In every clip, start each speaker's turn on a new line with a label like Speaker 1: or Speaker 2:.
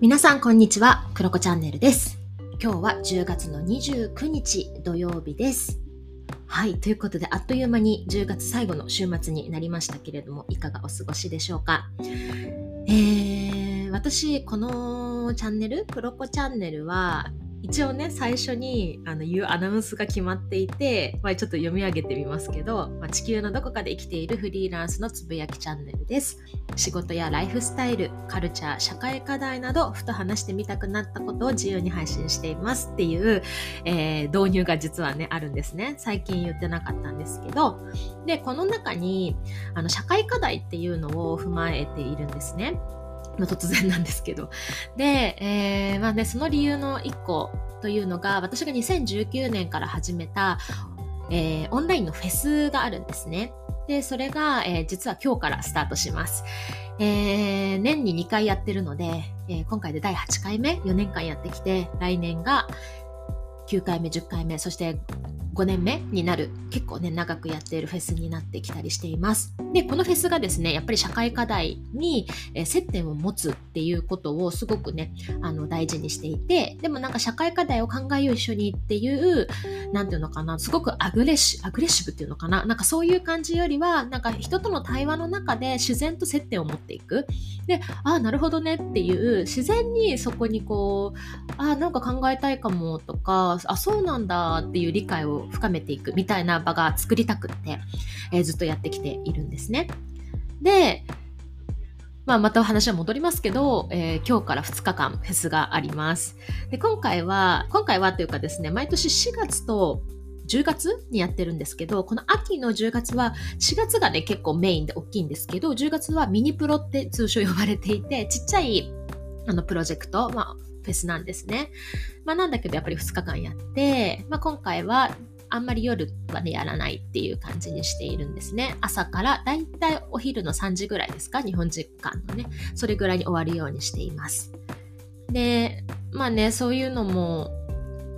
Speaker 1: 皆さんこんにちは、クロコチャンネルです。今日は10月の29日土曜日です。はい、ということであっという間に10月最後の週末になりましたけれども、いかがお過ごしでしょうか？えー、私、このチャンネル、クロコチャンネルは、一応ね、最初にあの言うアナウンスが決まっていて、まあ、ちょっと読み上げてみますけど、まあ、地球のどこかで生きているフリーランスのつぶやきチャンネルです。仕事やライフスタイル、カルチャー、社会課題など、ふと話してみたくなったことを自由に配信していますっていう、えー導入が実はね、あるんですね。最近言ってなかったんですけど、で、この中に、あの、社会課題っていうのを踏まえているんですね。まあ、突然なんですけど。で、えーまあね、その理由の一個というのが、私が2019年から始めた、えーオンラインのフェスがあるんですね。で、それが、えー実は今日からスタートします。えー年に2回やってるので、えー今回で第8回目、4年間やってきて、来年が9回目、10回目、そして5年目になる、結構ね、長くやっているフェスになってきたりしています。で、このフェスがですね、やっぱり社会課題に、え接点を持つっていうことをすごくね、あの、大事にしていて、でもなんか社会課題を考えよう一緒にっていう、なんていうのかな、すごくアグレッシアグレッシブっていうのかな、なんかそういう感じよりは、なんか人との対話の中で自然と接点を持っていく。で、ああ、なるほどねっていう、自然にそこにこう、ああ、なんか考えたいかもとか、あ、そうなんだっていう理解を深めていくみたいな場が作りたくって、えーずっとやってきているんですね。で、まあ、またお話は戻りますけど、えー今日から2日間フェスがあります。で、今回は、今回はというかですね、毎年4月と10月にやってるんですけど、この秋の10月は、4月がね、結構メインで大きいんですけど、10月はミニプロって通称呼ばれていて、ちっちゃいあのプロジェクト、まあ、フェスなんですね。まあ、なんだけど、やっぱり2日間やって、まあ、今回は、あんまり夜はね、やらないっていう感じにしているんですね。朝からだいたいお昼の3時ぐらいですか？日本時間のね。それぐらいに終わるようにしています。で、まあね、そういうのも、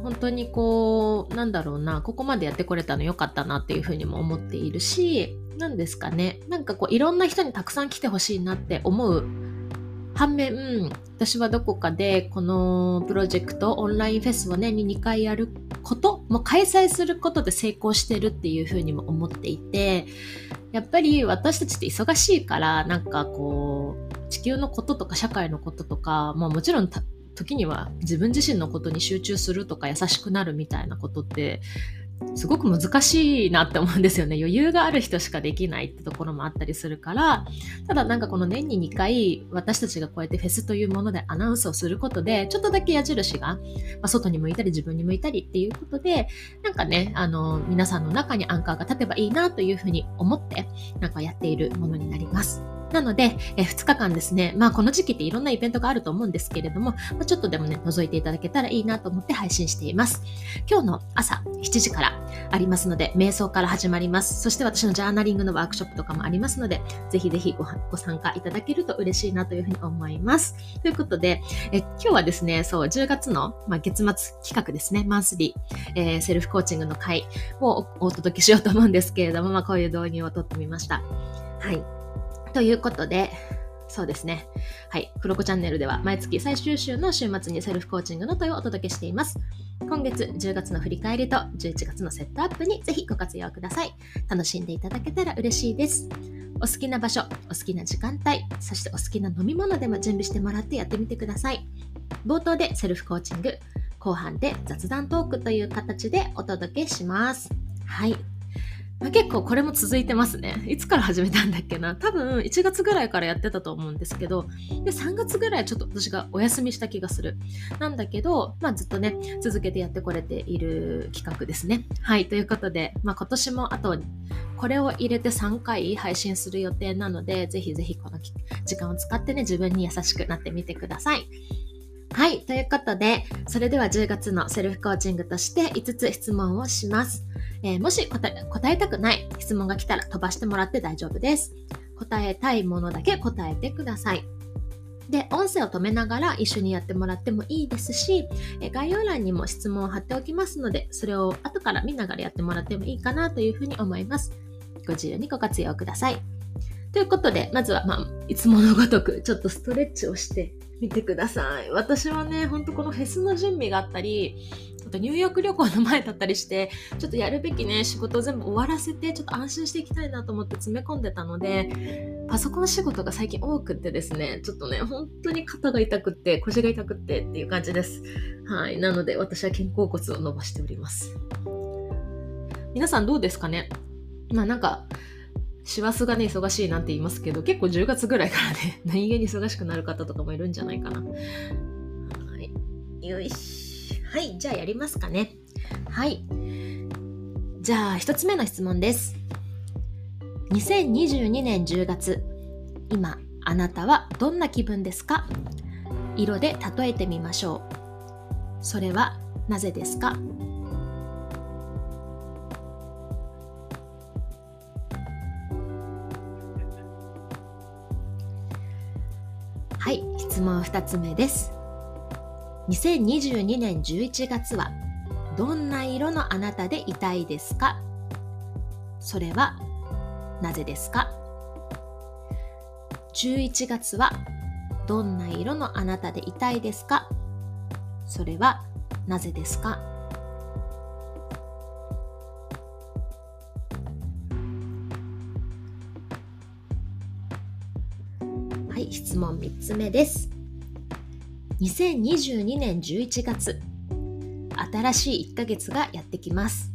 Speaker 1: 本当にこう、なんだろうな、ここまでやってこれたの良かったなっていうふうにも思っているし、なんですかね、なんかこう、いろんな人にたくさん来てほしいなって思う反面、私はどこかでこのプロジェクト、オンラインフェスを年に2回やること、も開催することで成功してるっていうふうにも思っていて、やっぱり私たちって忙しいから、なんかこう、地球のこととか社会のこととか、まあもちろん時には自分自身のことに集中するとか優しくなるみたいなことってすごく難しいなって思うんですよね余裕がある人しかできないってところもあったりするからただなんかこの年に2回私たちがこうやってフェスというものでアナウンスをすることでちょっとだけ矢印が、まあ、外に向いたり自分に向いたりっていうことでなんかねあの皆さんの中にアンカーが立てばいいなというふうに思ってなんかやっているものになります。なので、え2日間ですね、まあこの時期っていろんなイベントがあると思うんですけれども、ま、ちょっとでもね、覗いていただけたらいいなと思って配信しています。今日の朝7時からありますので、瞑想から始まります。そして私のジャーナリングのワークショップとかもありますので、ぜひぜひごご参加いただけると嬉しいなというふうに思います。ということで、え今日はですね、そう、10月の、まあ、月末企画ですね、マンスリー、えーセルフコーチングの会をお届けしようと思うんですけれども、まあこういう導入をとってみました。はい。ということで、そうですね。はい。クロコチャンネルでは毎月最終週の週末にセルフコーチングの問いをお届けしています。今月10月の振り返りと11月のセットアップにぜひご活用ください。楽しんでいただけたら嬉しいです。お好きな場所、お好きな時間帯、そしてお好きな飲み物でも準備してもらってやってみてください。冒頭でセルフコーチング、後半で雑談トークという形でお届けします。はい。まあ、結構これも続いてますね。いつから始めたんだっけな多分1月ぐらいからやってたと思うんですけど、で、3月ぐらいちょっと私がお休みした気がする。なんだけど、まあずっとね、続けてやってこれている企画ですね。はい、ということで、まあ今年もあと、これを入れて3回配信する予定なので、ぜひぜひこの時間を使ってね、自分に優しくなってみてください。はい。ということで、それでは10月のセルフコーチングとして5つ質問をします。えーもし答え答えたくない質問が来たら飛ばしてもらって大丈夫です。答えたいものだけ答えてください。で、音声を止めながら一緒にやってもらってもいいですし、え概要欄にも質問を貼っておきますので、それを後から見ながらやってもらってもいいかなというふうに思います。ご自由にご活用ください。ということで、まずは、まあ、いつものごとく、ちょっとストレッチをして見てください。私はね、ほんとこのフェスの準備があったり、あとニューヨーク旅行の前だったりして、ちょっとやるべきね、仕事を全部終わらせて、ちょっと安心していきたいなと思って詰め込んでたので、パソコン仕事が最近多くってですね、ちょっとね、本当に肩が痛くって、腰が痛くってっていう感じです。はい。なので、私は肩甲骨を伸ばしております。皆さんどうですかね？まあなんか、師走がね、忙しいなんて言いますけど、結構10月ぐらいからね、何気に忙しくなる方とかもいるんじゃないかな。はい。よし。はい、じゃあやりますかね。はい。じゃあ、一つ目の質問です。2022年10月、今、あなたはどんな気分ですか？色で例えてみましょう。それはなぜですか？質問2つ目です。2022年11月はどんな色のあなたでいたいですか？それはなぜですか？11月はどんな色のあなたでいたいですか？それはなぜですか？質問3つ目です。2022年11月、新しい1ヶ月がやってきます。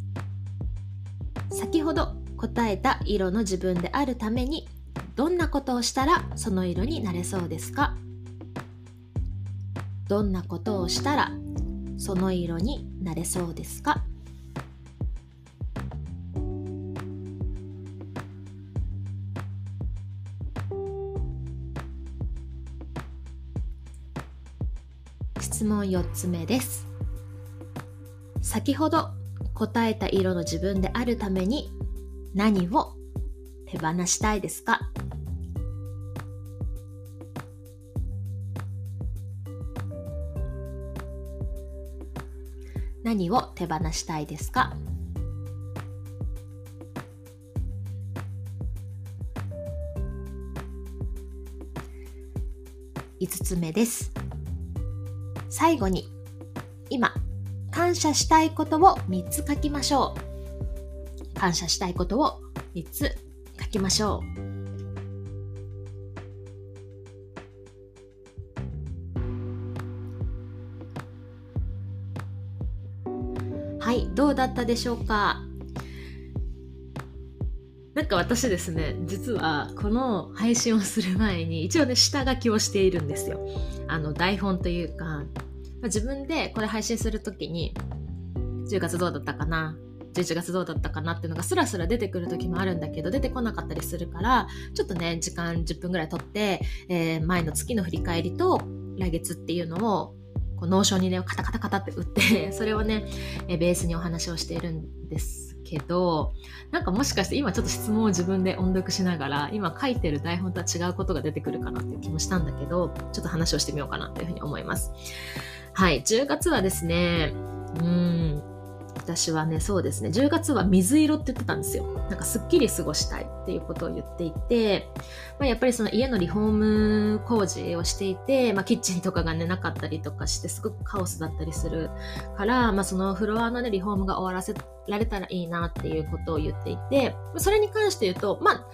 Speaker 1: 先ほど答えた色の自分であるために、どんなことをしたらその色になれそうですか？どんなことをしたらその色になれそうですか？質問4つ目です。先ほど答えた色の自分であるために何を手放したいですか？何を手放したいですか？5つ目です。最後に今感謝したいことを3つ書きましょう。感謝したいことを3つ書きましょう。はいどうだったでしょうか？なんか私ですね、実はこの配信をする前に一応ね、下書きをしているんですよ。あの、台本というか、ま自分でこれ配信するときに、10月どうだったかな？11月どうだったかなっていうのがスラスラ出てくる時もあるんだけど出てこなかったりするからちょっとね時間10分ぐらい取って、えー、前の月の振り返りと来月っていうのをこう Notion にねカタカタカタって打って それをね、え、ベースにお話をしているんですけどなんかもしかして今ちょっと質問を自分で音読しながら今書いてる台本とは違うことが出てくるかなっていう気もしたんだけどちょっと話をしてみようかなというふうに思います。はい10月はですねうん私はね、そうですね、10月は水色って言ってたんですよ。なんかすっきり過ごしたいっていうことを言っていて、まあ、やっぱりその家のリフォーム工事をしていて、まあ、キッチンとかがね、なかったりとかして、すごくカオスだったりするから、まあ、そのフロアのね、リフォームが終わらせられたらいいなっていうことを言っていて、それに関して言うと、まあ、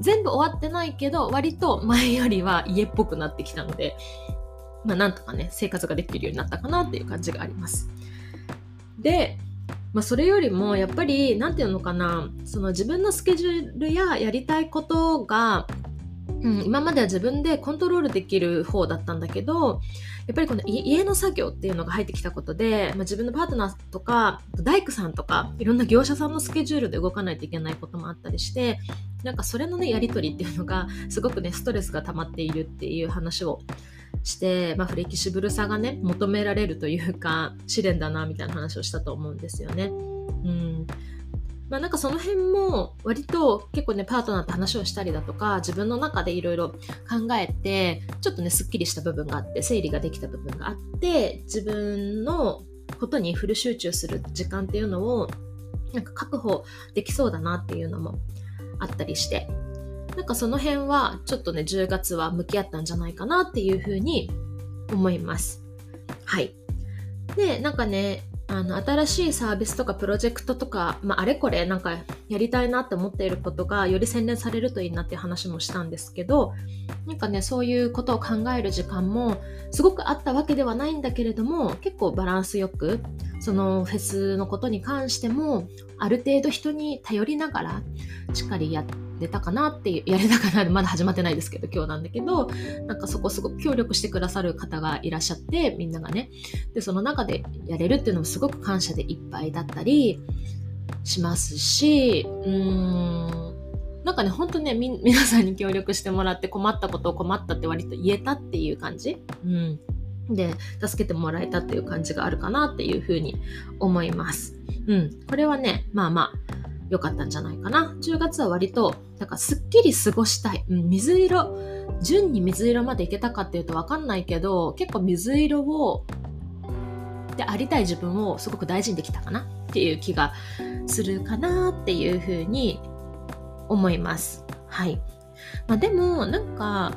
Speaker 1: 全部終わってないけど、割と前よりは家っぽくなってきたので、まあ、なんとかね、生活ができるようになったかなっていう感じがあります。で、まあ、それよりもやっぱり何て言うのかなその自分のスケジュールややりたいことがうん、今までは自分でコントロールできる方だったんだけどやっぱりこの家の作業っていうのが入ってきたことで、まあ、自分のパートナーとか大工さんとかいろんな業者さんのスケジュールで動かないといけないこともあったりしてなんかそれのねやり取りっていうのがすごくねストレスが溜まっているっていう話をして、まあ、フレキシブルさがね求められるというか試練だなみたいな話をしたと思うんですよね。うんまあ、なんかその辺も割と結構ねパートナーと話をしたりだとか自分の中でいろいろ考えてちょっとねすっきりした部分があって整理ができた部分があって自分のことにフル集中する時間っていうのをなんか確保できそうだなっていうのもあったりしてなんかその辺はちょっとね10月は向き合ったんじゃないかなっていうふうに思います。はい。で、なんかね、あの、新しいサービスとかプロジェクトとか、まあ、あれこれなんかやりたいなって思っていることがより洗練されるといいなっていう話もしたんですけど、なんかね、そういうことを考える時間もすごくあったわけではないんだけれども、結構バランスよく、そのフェスのことに関しても、ある程度人に頼りながら、しっかりやってれたかなっていう、やれたかなまだ始まってないですけど、今日なんだけど、なんかそこすごく協力してくださる方がいらっしゃって、みんながね。で、その中でやれるっていうのもすごく感謝でいっぱいだったりしますし、うーん、なんかね、ほんとね、み、皆さんに協力してもらって困ったことを困ったって割と言えたっていう感じうん。で、助けてもらえたっていう感じがあるかなっていうふうに思います。うん。これはね、まあまあ、良かったんじゃないかな。10月は割と、なんかすっきり過ごしたい。うん、水色、順に水色までいけたかっていうとわかんないけど、結構水色を、でありたい自分をすごく大事にできたかなっていう気がするかなっていうふうに思います。はい。まあでも、なんか、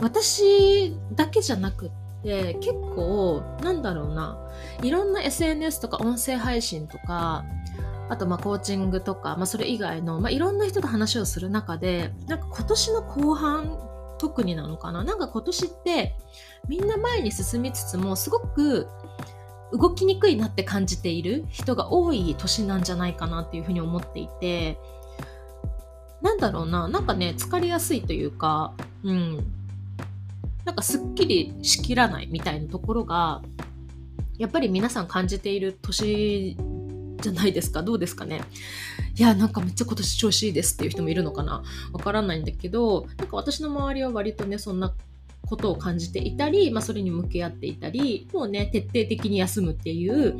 Speaker 1: 私だけじゃなくって、結構、なんだろうな、いろんな SNS とか音声配信とか、あとまあコーチングとか、まあ、それ以外の、まあ、いろんな人と話をする中でなんか今年の後半特になのかな？なんか今年ってみんな前に進みつつもすごく動きにくいなって感じている人が多い年なんじゃないかなっていうふうに思っていてなんだろうな？なんかね疲れやすいというかうん。なんかすっきりしきらないみたいなところがやっぱり皆さん感じている年じゃないですか。どうですかね。いやなんかめっちゃ今年調子いいですっていう人もいるのかな。わからないんだけどなんか私の周りは割とねそんなことを感じていたり、まあ、それに向き合っていたりもうね徹底的に休むっていう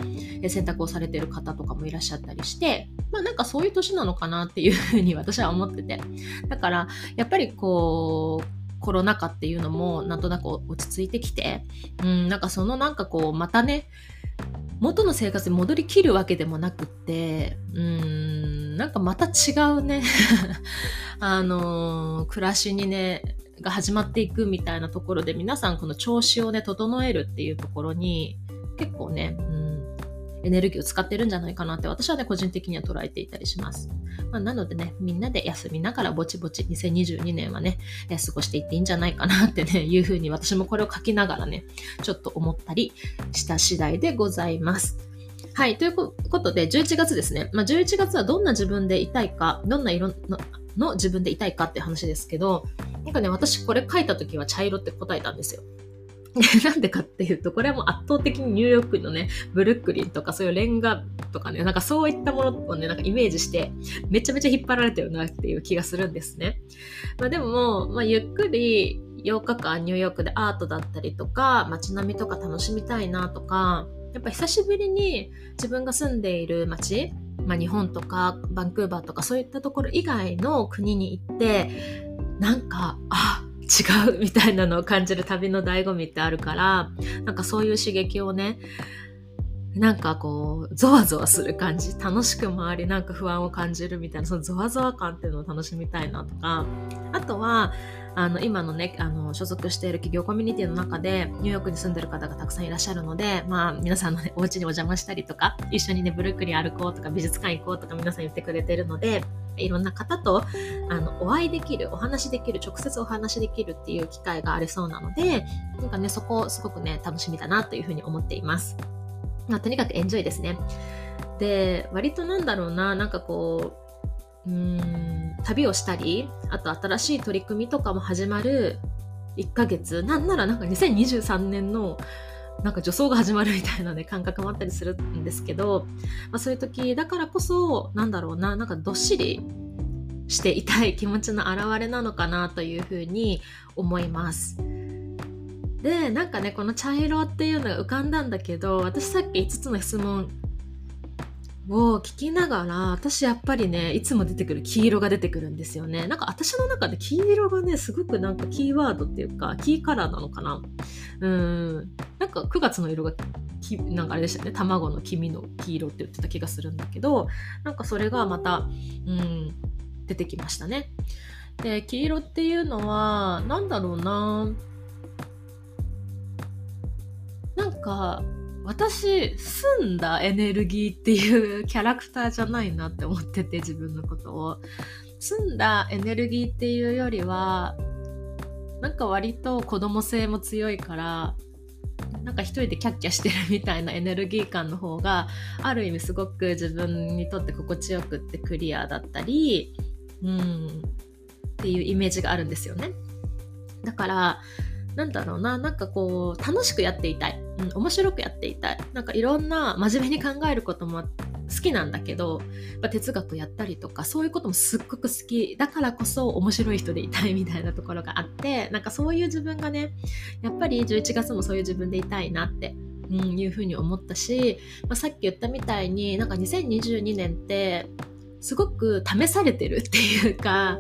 Speaker 1: 選択をされてる方とかもいらっしゃったりしてまあなんかそういう年なのかなっていうふうに私は思ってて。だからやっぱりこうコロナ禍っていうのもなんとなく落ち着いてきて、うん、なんかそのなんかこうまたね元の生活に戻りきるわけでもなくって、うん、なんかまた違うね。あのー、暮らしにね、が始まっていくみたいなところで皆さんこの調子をね、整えるっていうところに結構ね、うん、エネルギーを使ってるんじゃないかなって私はね、個人的には捉えていたりします。まあ、なのでね、みんなで休みながらぼちぼち2022年はね、過ごしていっていいんじゃないかなってね、いうふうに私もこれを書きながらね、ちょっと思ったりした次第でございます。はい。ということで、11月ですね。まあ、11月はどんな自分でいたいか、どんな色のの自分でいたいかって話ですけど、なんかね、私これ書いた時は茶色って答えたんですよ。なんでかっていうと、これはもう圧倒的にニューヨークのね、ブルックリンとかそういうレンガとかね、なんかそういったものをね、なんかイメージして、めちゃめちゃ引っ張られてるなっていう気がするんですね。まあでも、まあゆっくり8日間ニューヨークでアートだったりとか、街並みとか楽しみたいなとか、やっぱ久しぶりに自分が住んでいる街、まあ日本とかバンクーバーとかそういったところ以外の国に行って、なんか、あ、違うみたいなのを感じる旅の醍醐味ってあるからなんかそういう刺激をねなんかこう、ゾワゾワする感じ、楽しく回りなんか不安を感じるみたいな、そのゾワゾワ感っていうのを楽しみたいなとか、あとは、あの、今のね、あの、所属している企業コミュニティの中で、ニューヨークに住んでる方がたくさんいらっしゃるので、まあ、皆さんのね、お家にお邪魔したりとか、一緒にね、ブルックリン歩こうとか、美術館行こうとか皆さん言ってくれてるので、いろんな方と、あの、お会いできる、お話できる、直接お話できるっていう機会がありそうなので、なんかね、そこ、すごくね、楽しみだなというふうに思っています。まあ、とにかくエンジョイですね。で、割となんだろうな、なんかこう、うん旅をしたりあと新しい取り組みとかも始まる1ヶ月なんならなんか2023年のなんか助走が始まるみたいなね感覚もあったりするんですけど、まあ、そういう時だからこそなんだろうななんかどっしりしていたい気持ちの表れなのかなというふうに思います。でなんかねこの茶色っていうのが浮かんだんだけど私さっき5つの質問を聞きながら、私やっぱりね、いつも出てくる黄色が出てくるんですよね。なんか私の中で黄色がね、すごくなんかキーワードっていうか、キーカラーなのかな。うん。なんか9月の色がき、なんかあれでしたね、卵の黄身の黄色って言ってた気がするんだけど、なんかそれがまた、うん、出てきましたね。で、黄色っていうのは、なんだろうななんか私澄んだエネルギーっていうキャラクターじゃないなって思ってて自分のことを澄んだエネルギーっていうよりはなんか割と子供性も強いからなんか一人でキャッキャしてるみたいなエネルギー感の方がある意味すごく自分にとって心地よくってクリアだったりうんっていうイメージがあるんですよねだからなんだろうな、なんかこう、楽しくやっていたい。うん、面白くやっていたい。なんかいろんな真面目に考えることも好きなんだけど、哲学やったりとか、そういうこともすっごく好き。だからこそ面白い人でいたいみたいなところがあって、なんかそういう自分がね、やっぱり11月もそういう自分でいたいなってうん、いうふうに思ったし、まあ、さっき言ったみたいになんか2022年ってすごく試されてるっていうか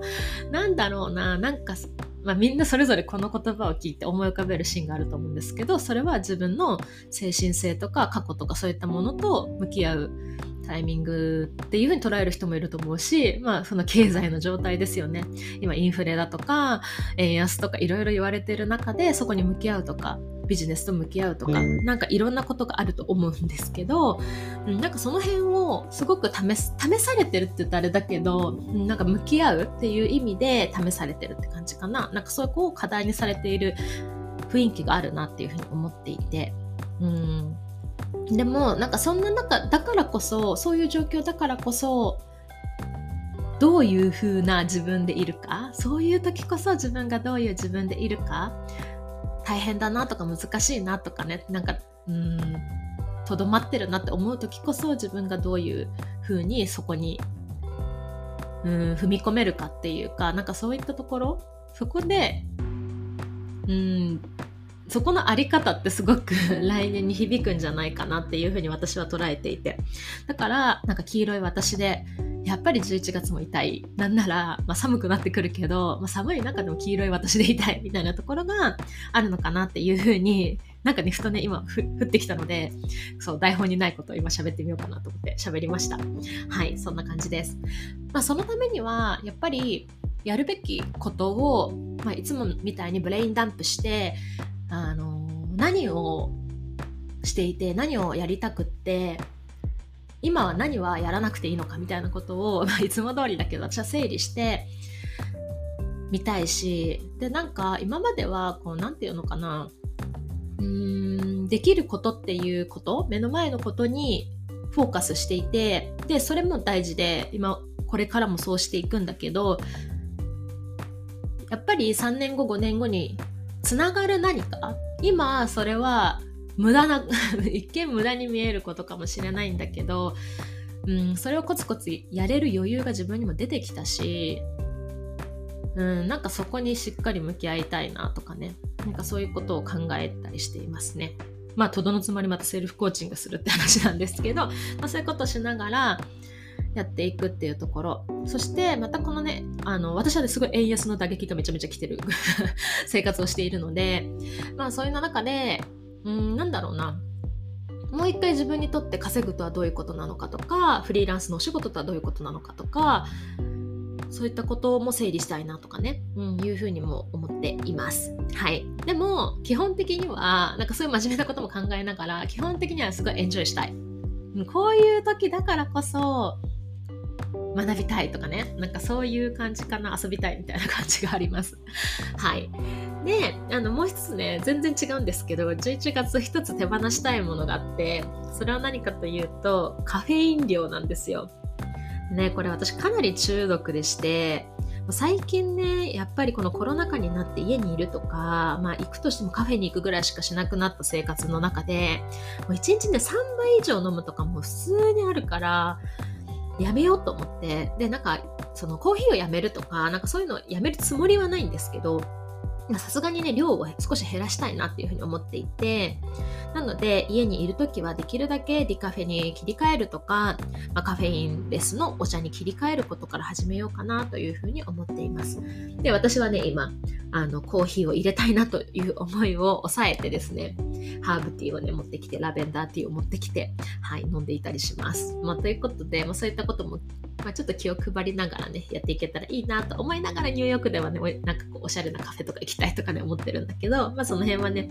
Speaker 1: なんだろうななんかまあ、みんなそれぞれこの言葉を聞いて思い浮かべるシーンがあると思うんですけどそれは自分の精神性とか過去とかそういったものと向き合うタイミングっていうふうに捉える人もいると思うし、まあ、その経済の状態ですよね。今インフレだとか円安とかいろいろ言われてる中でそこに向き合うとかビジネスと向き合うとか、うん、なんかいろんなことがあると思うんですけど、うん、なんかその辺をすごく試す試されてるって言ったらあれだけど、うん、なんか向き合うっていう意味で試されてるって感じかな。なんかそこを課題にされている雰囲気があるなっていうふうに思っていて、うん、でもなんかそんな中だからこそそういう状況だからこそどういう風な自分でいるか？そういう時こそ自分がどういう自分でいるか？大変だなとか難しいなとかねなんかうんとどまってるなって思う時こそ自分がどういう風にそこにうん踏み込めるかっていうかなんかそういったところ？そこでうんそこのあり方ってすごく 来年に響くんじゃないかなっていうふうに私は捉えていて。だからなんか黄色い私でやっぱり11月も痛いなんなら、まあ、寒くなってくるけど、まあ、寒い中でも黄色い私で痛いみたいなところがあるのかなっていうふうになんかねふとね今降ってきたのでそう台本にないことを今喋ってみようかなと思って喋りました。はいそんな感じです、まあ、そのためにはやっぱりやるべきことを、まあ、いつもみたいにブレインダンプしてあの何をしていて何をやりたくって今は何はやらなくていいのかみたいなことを、まあ、いつも通りだけど私は整理してみたいしでなんか今まではこう何て言うのかなうーんできることっていうこと目の前のことにフォーカスしていてでそれも大事で今これからもそうしていくんだけどやっぱり3年後5年後につながる何か？今それは無駄な 一見無駄に見えることかもしれないんだけど、うん、それをコツコツやれる余裕が自分にも出てきたし、うん、なんかそこにしっかり向き合いたいなとかねなんかそういうことを考えたりしていますね。まあ、とどのつまりまたセルフコーチングするって話なんですけど、まあ、そういうことをしながら、やっていくっていうところ。そしてまたこのね、あの、私はね、すごい円安の打撃がめちゃめちゃ来てる 生活をしているので、まあそういう中で、うん、なんだろうな。もう一回自分にとって稼ぐとはどういうことなのかとか、フリーランスのお仕事とはどういうことなのかとか、そういったことも整理したいなとかね、うん、いうふうにも思っています。はい。でも、基本的には、なんかそういう真面目なことも考えながら、基本的にはすごいエンジョイしたい。こういう時だからこそ、学びたいとかね。なんかそういう感じかな。遊びたいみたいな感じがあります。はい。であのもう一つね全然違うんですけど11月一つ手放したいものがあってそれは何かというとカフェ飲料なんですよ。ねこれ私かなり中毒でして最近ねやっぱりこのコロナ禍になって家にいるとか、まあ、行くとしてもカフェに行くぐらいしかしなくなった生活の中でもう1日で3杯以上飲むとかも普通にあるからやめようと思って、で、なんか、そのコーヒーをやめるとか、なんかそういうのやめるつもりはないんですけど、さすがにね、量を少し減らしたいなっていうふうに思っていて、なので、家にいるときはできるだけディカフェに切り替えるとか、まあ、カフェインレスのお茶に切り替えることから始めようかなというふうに思っています。で、私はね、今、あの、コーヒーを入れたいなという思いを抑えてですね、ハーブティーをね、持ってきて、ラベンダーティーを持ってきて、はい、飲んでいたりします。まあ、ということで、まあ、そういったこともまあ、ちょっと気を配りながらね、やっていけたらいいなと思いながらニューヨークではね、なんかこうおしゃれなカフェとか行きたいとかね、思ってるんだけど、まあその辺はね、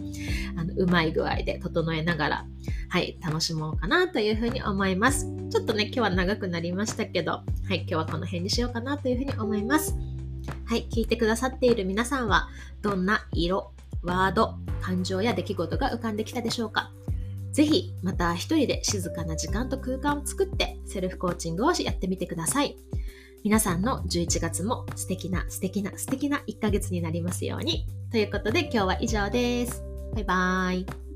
Speaker 1: あのうまい具合で整えながら、はい、楽しもうかなというふうに思います。ちょっとね、今日は長くなりましたけど、はい、今日はこの辺にしようかなというふうに思います。はい、聞いてくださっている皆さんは、どんな色、ワード、感情や出来事が浮かんできたでしょうかぜひまた一人で静かな時間と空間を作ってセルフコーチングをやってみてください。皆さんの11月も素敵な素敵な素敵な1ヶ月になりますように。ということで今日は以上です。バイバーイ。